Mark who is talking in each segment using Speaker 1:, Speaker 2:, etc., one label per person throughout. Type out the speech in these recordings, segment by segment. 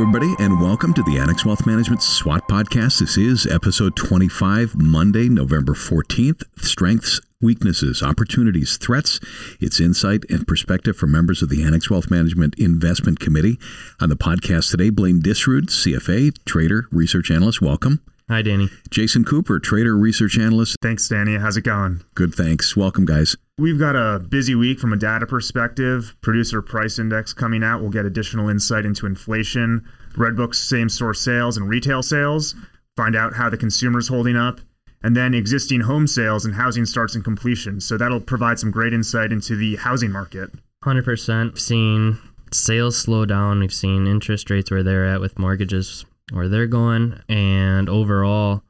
Speaker 1: everybody, and welcome to the Annex Wealth Management SWOT podcast. This is episode 25, Monday, November 14th. Strengths, weaknesses, opportunities, threats. It's insight and perspective from members of the Annex Wealth Management Investment Committee. On the podcast today, Blaine Disrud, CFA, trader, research analyst. Welcome.
Speaker 2: Hi, Danny.
Speaker 1: Jason Cooper, trader, research analyst.
Speaker 3: Thanks, Danny. How's it going?
Speaker 1: Good, thanks. Welcome, guys.
Speaker 3: We've got a busy week from a data perspective. Producer price index coming out. We'll get additional insight into inflation, Redbook's same store sales and retail sales, find out how the consumer's holding up, and then existing home sales and housing starts and completions. So that'll provide some great insight into the housing market.
Speaker 2: 100% We've seen sales slow down. We've seen interest rates where they're at with mortgages where they're going. And overall,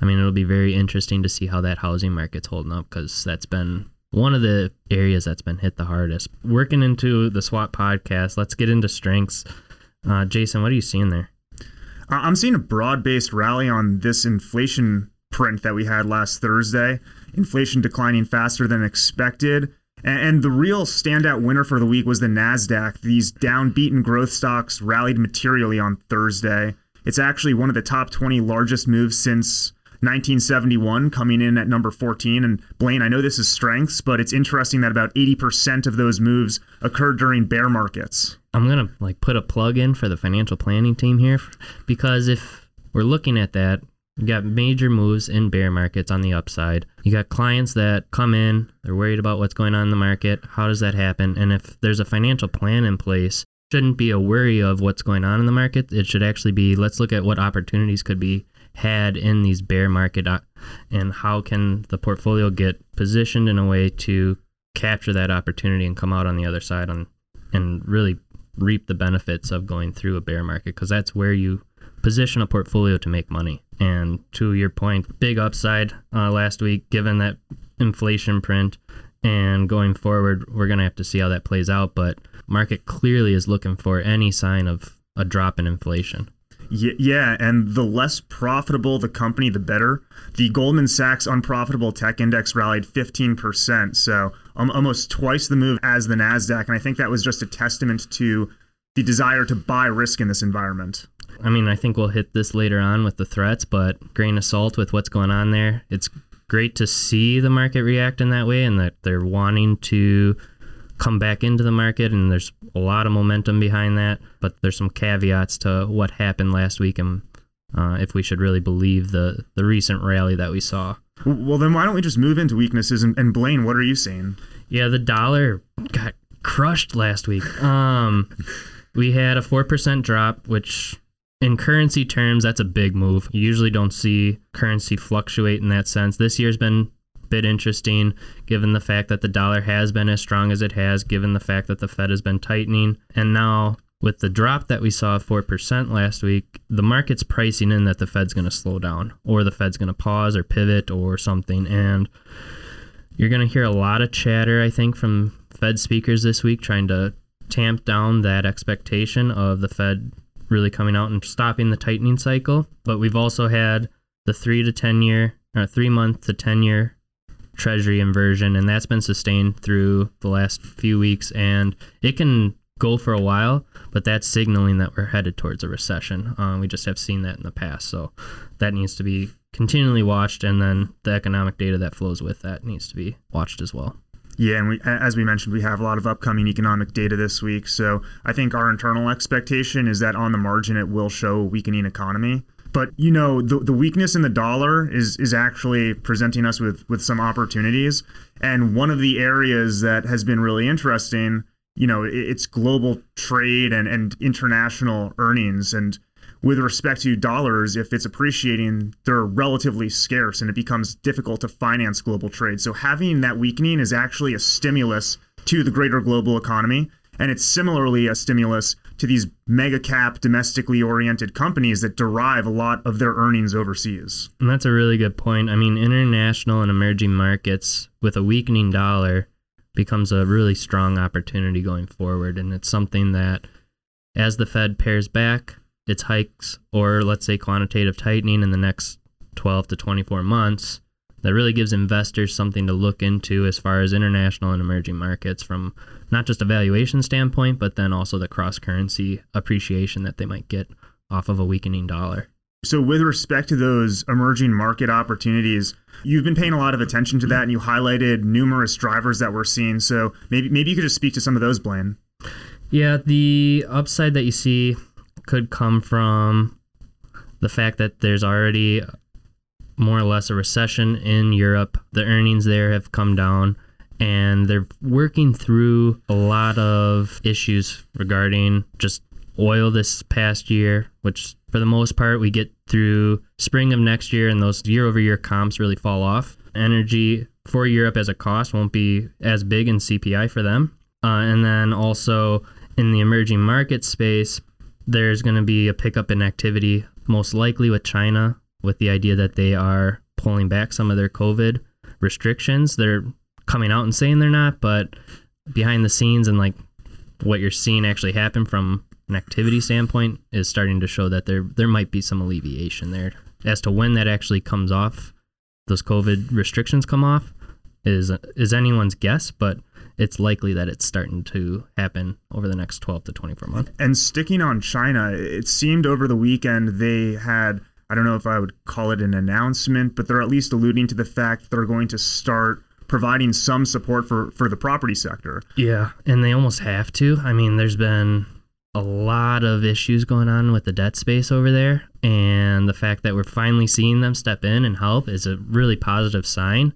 Speaker 2: I mean, it'll be very interesting to see how that housing market's holding up because that's been one of the areas that's been hit the hardest. Working into the SWOT podcast, let's get into strengths. Uh, Jason, what are you seeing there?
Speaker 3: I'm seeing a broad based rally on this inflation print that we had last Thursday. Inflation declining faster than expected. And the real standout winner for the week was the NASDAQ. These downbeaten growth stocks rallied materially on Thursday. It's actually one of the top 20 largest moves since 1971, coming in at number 14. And Blaine, I know this is strengths, but it's interesting that about 80% of those moves occurred during bear markets.
Speaker 2: I'm going to like put a plug in for the financial planning team here because if we're looking at that, you got major moves in bear markets on the upside. You got clients that come in, they're worried about what's going on in the market. How does that happen? And if there's a financial plan in place, shouldn't be a worry of what's going on in the market. It should actually be let's look at what opportunities could be had in these bear market uh, and how can the portfolio get positioned in a way to capture that opportunity and come out on the other side on and really reap the benefits of going through a bear market because that's where you position a portfolio to make money. And to your point, big upside uh, last week given that inflation print and going forward we're going to have to see how that plays out but market clearly is looking for any sign of a drop in inflation.
Speaker 3: Yeah, and the less profitable the company, the better. The Goldman Sachs unprofitable tech index rallied 15%, so almost twice the move as the Nasdaq, and I think that was just a testament to the desire to buy risk in this environment.
Speaker 2: I mean, I think we'll hit this later on with the threats, but grain of salt with what's going on there. It's great to see the market react in that way and that they're wanting to come back into the market, and there's a lot of momentum behind that. But there's some caveats to what happened last week, and uh, if we should really believe the the recent rally that we saw.
Speaker 3: Well, then why don't we just move into weaknesses? And, and Blaine, what are you seeing?
Speaker 2: Yeah, the dollar got crushed last week. Um, we had a four percent drop, which in currency terms, that's a big move. You usually don't see currency fluctuate in that sense. This year's been bit interesting given the fact that the dollar has been as strong as it has, given the fact that the Fed has been tightening. And now, with the drop that we saw of 4% last week, the market's pricing in that the Fed's going to slow down or the Fed's going to pause or pivot or something. And you're going to hear a lot of chatter, I think, from Fed speakers this week trying to tamp down that expectation of the Fed really coming out and stopping the tightening cycle. But we've also had the three to 10 year, or three month to 10 year treasury inversion, and that's been sustained through the last few weeks. And it can go for a while, but that's signaling that we're headed towards a recession. Uh, we just have seen that in the past, so that needs to be continually watched, and then the economic data that flows with that needs to be watched as well.
Speaker 3: Yeah, and we, as we mentioned, we have a lot of upcoming economic data this week. So I think our internal expectation is that on the margin, it will show a weakening economy. But you know, the, the weakness in the dollar is is actually presenting us with with some opportunities. And one of the areas that has been really interesting, you know, it's global trade and and international earnings. And with respect to dollars, if it's appreciating, they're relatively scarce, and it becomes difficult to finance global trade. So having that weakening is actually a stimulus to the greater global economy. And it's similarly a stimulus to these mega cap, domestically oriented companies that derive a lot of their earnings overseas.
Speaker 2: And that's a really good point. I mean, international and emerging markets with a weakening dollar becomes a really strong opportunity going forward. And it's something that, as the Fed pares back its hikes, or let's say quantitative tightening in the next 12 to 24 months, that really gives investors something to look into as far as international and emerging markets from not just a valuation standpoint, but then also the cross currency appreciation that they might get off of a weakening dollar.
Speaker 3: So, with respect to those emerging market opportunities, you've been paying a lot of attention to that, and you highlighted numerous drivers that we're seeing. So, maybe maybe you could just speak to some of those, Blaine.
Speaker 2: Yeah, the upside that you see could come from the fact that there's already more or less a recession in Europe. The earnings there have come down and they're working through a lot of issues regarding just oil this past year, which for the most part we get through spring of next year and those year over year comps really fall off. Energy for Europe as a cost won't be as big in CPI for them. Uh, and then also in the emerging market space, there's going to be a pickup in activity, most likely with China, with the idea that they are pulling back some of their COVID restrictions. They're coming out and saying they're not, but behind the scenes and like what you're seeing actually happen from an activity standpoint is starting to show that there there might be some alleviation there. As to when that actually comes off, those COVID restrictions come off, is is anyone's guess, but it's likely that it's starting to happen over the next 12 to 24 months.
Speaker 3: And sticking on China, it seemed over the weekend they had I don't know if I would call it an announcement, but they're at least alluding to the fact that they're going to start providing some support for for the property sector.
Speaker 2: Yeah, and they almost have to. I mean, there's been a lot of issues going on with the debt space over there, and the fact that we're finally seeing them step in and help is a really positive sign.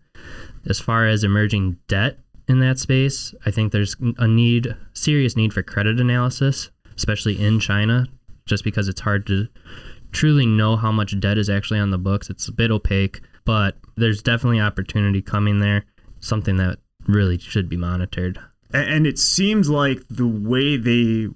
Speaker 2: As far as emerging debt in that space, I think there's a need, serious need for credit analysis, especially in China, just because it's hard to truly know how much debt is actually on the books. It's a bit opaque, but there's definitely opportunity coming there, something that really should be monitored.
Speaker 3: And it seems like the way they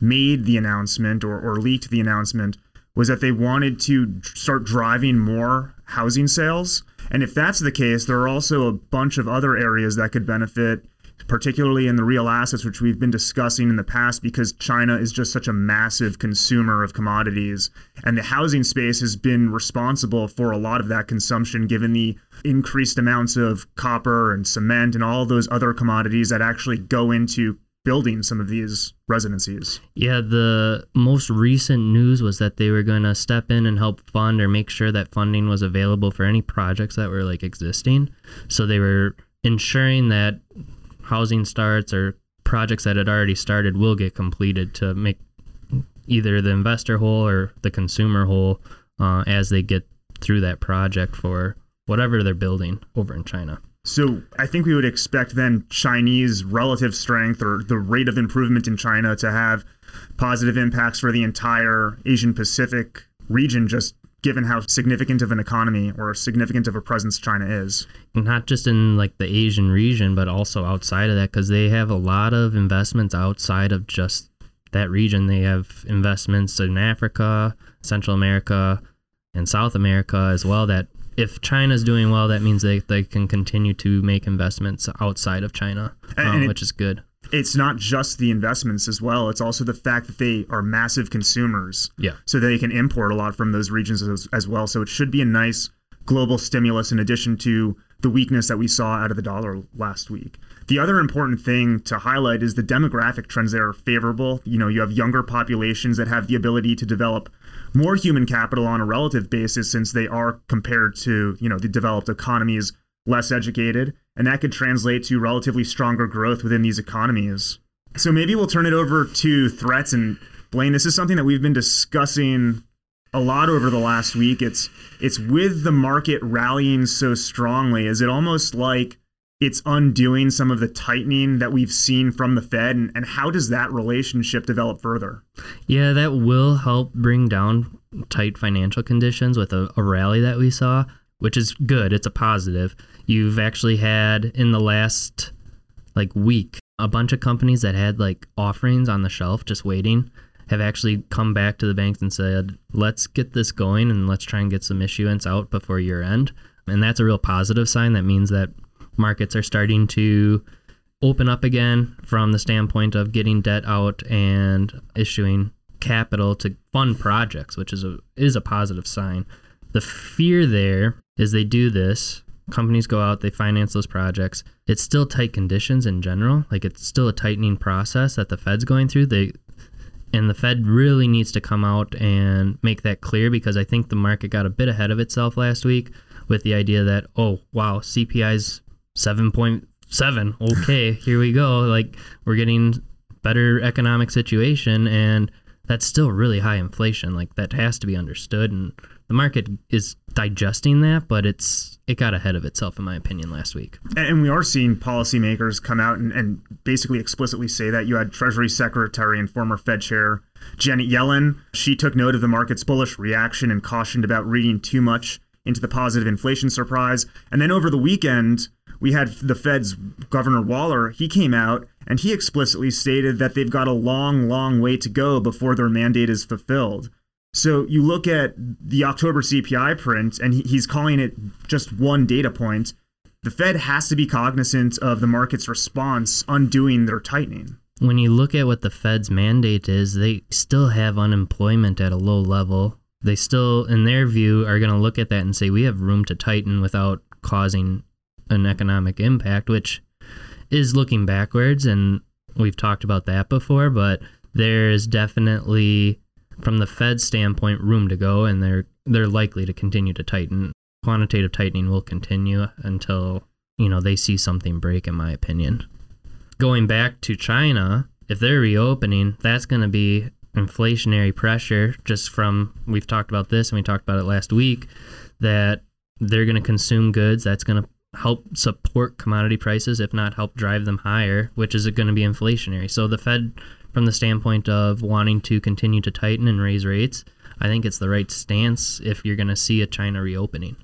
Speaker 3: made the announcement or, or leaked the announcement was that they wanted to start driving more housing sales. And if that's the case, there are also a bunch of other areas that could benefit particularly in the real assets, which we've been discussing in the past, because China is just such a massive consumer of commodities. And the housing space has been responsible for a lot of that consumption, given the increased amounts of copper and cement and all those other commodities that actually go into building some of these residencies.
Speaker 2: Yeah, the most recent news was that they were going to step in and help fund or make sure that funding was available for any projects that were like existing. So they were ensuring that housing starts or projects that had already started will get completed to make either the investor whole or the consumer whole uh, as they get through that project for whatever they're building over in China.
Speaker 3: So I think we would expect then Chinese relative strength or the rate of improvement in China to have positive impacts for the entire Asian Pacific region just given how significant of an economy or significant of a presence China is.
Speaker 2: Not just in like the Asian region, but also outside of that, because they have a lot of investments outside of just that region. They have investments in Africa, Central America, and South America as well. That if China's doing well, that means they, they can continue to make investments outside of China, um, it, which is good
Speaker 3: it's not just the investments as well. It's also the fact that they are massive consumers.
Speaker 2: Yeah.
Speaker 3: So they can import a lot from those regions as, as well. So it should be a nice global stimulus in addition to the weakness that we saw out of the dollar last week. The other important thing to highlight is the demographic trends that are favorable. You know, you have younger populations that have the ability to develop more human capital on a relative basis since they are compared to, you know, the developed economies less educated, and that could translate to relatively stronger growth within these economies. So maybe we'll turn it over to threats and Blaine. This is something that we've been discussing a lot over the last week. It's it's with the market rallying so strongly, is it almost like it's undoing some of the tightening that we've seen from the Fed, and, and how does that relationship develop further?
Speaker 2: Yeah, that will help bring down tight financial conditions with a, a rally that we saw, which is good. It's a positive. You've actually had in the last like week a bunch of companies that had like offerings on the shelf just waiting have actually come back to the banks and said, "Let's get this going and let's try and get some issuance out before year end." And that's a real positive sign. That means that markets are starting to open up again from the standpoint of getting debt out and issuing capital to fund projects, which is a is a positive sign. The fear there is they do this companies go out, they finance those projects. It's still tight conditions in general. Like it's still a tightening process that the Fed's going through. They and the Fed really needs to come out and make that clear because I think the market got a bit ahead of itself last week with the idea that oh wow CPI's seven point seven okay here we go like we're getting better economic situation and that's still really high inflation like that has to be understood and the market is digesting that but it's it got ahead of itself in my opinion last week
Speaker 3: and we are seeing policymakers come out and, and basically explicitly say that you had treasury secretary and former fed chair janet yellen she took note of the market's bullish reaction and cautioned about reading too much into the positive inflation surprise and then over the weekend we had the Fed's Governor Waller. He came out and he explicitly stated that they've got a long, long way to go before their mandate is fulfilled. So you look at the October CPI print, and he's calling it just one data point. The Fed has to be cognizant of the market's response undoing their tightening.
Speaker 2: When you look at what the Fed's mandate is, they still have unemployment at a low level. They still, in their view, are going to look at that and say, we have room to tighten without causing an economic impact, which is looking backwards. And we've talked about that before, but there's definitely, from the Fed standpoint, room to go, and they're they're likely to continue to tighten. Quantitative tightening will continue until you know they see something break, in my opinion. Going back to China, if they're reopening, that's going to be inflationary pressure just from we've talked about this and we talked about it last week that they're going to consume goods that's going to help support commodity prices, if not help drive them higher, which is going to be inflationary. So the Fed, from the standpoint of wanting to continue to tighten and raise rates, I think it's the right stance if you're going to see a China reopening.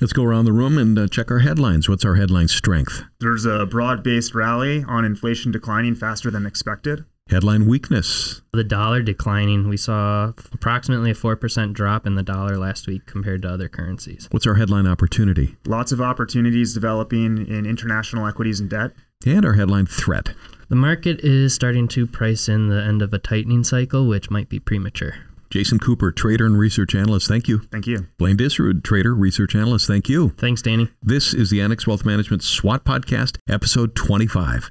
Speaker 1: Let's go around the room and uh, check our headlines. What's our headline strength?
Speaker 3: There's a broad based rally on inflation declining faster than expected.
Speaker 1: Headline weakness.
Speaker 2: The dollar declining. We saw approximately a 4% drop in the dollar last week compared to other currencies.
Speaker 1: What's our headline opportunity?
Speaker 3: Lots of opportunities developing in international equities and debt.
Speaker 1: And our headline threat.
Speaker 2: The market is starting to price in the end of a tightening cycle, which might be premature.
Speaker 1: Jason Cooper, trader and research analyst, thank you.
Speaker 3: Thank you.
Speaker 1: Blaine Disrood, trader, research analyst, thank you.
Speaker 2: Thanks, Danny.
Speaker 1: This is the Annex Wealth Management SWOT Podcast, episode 25.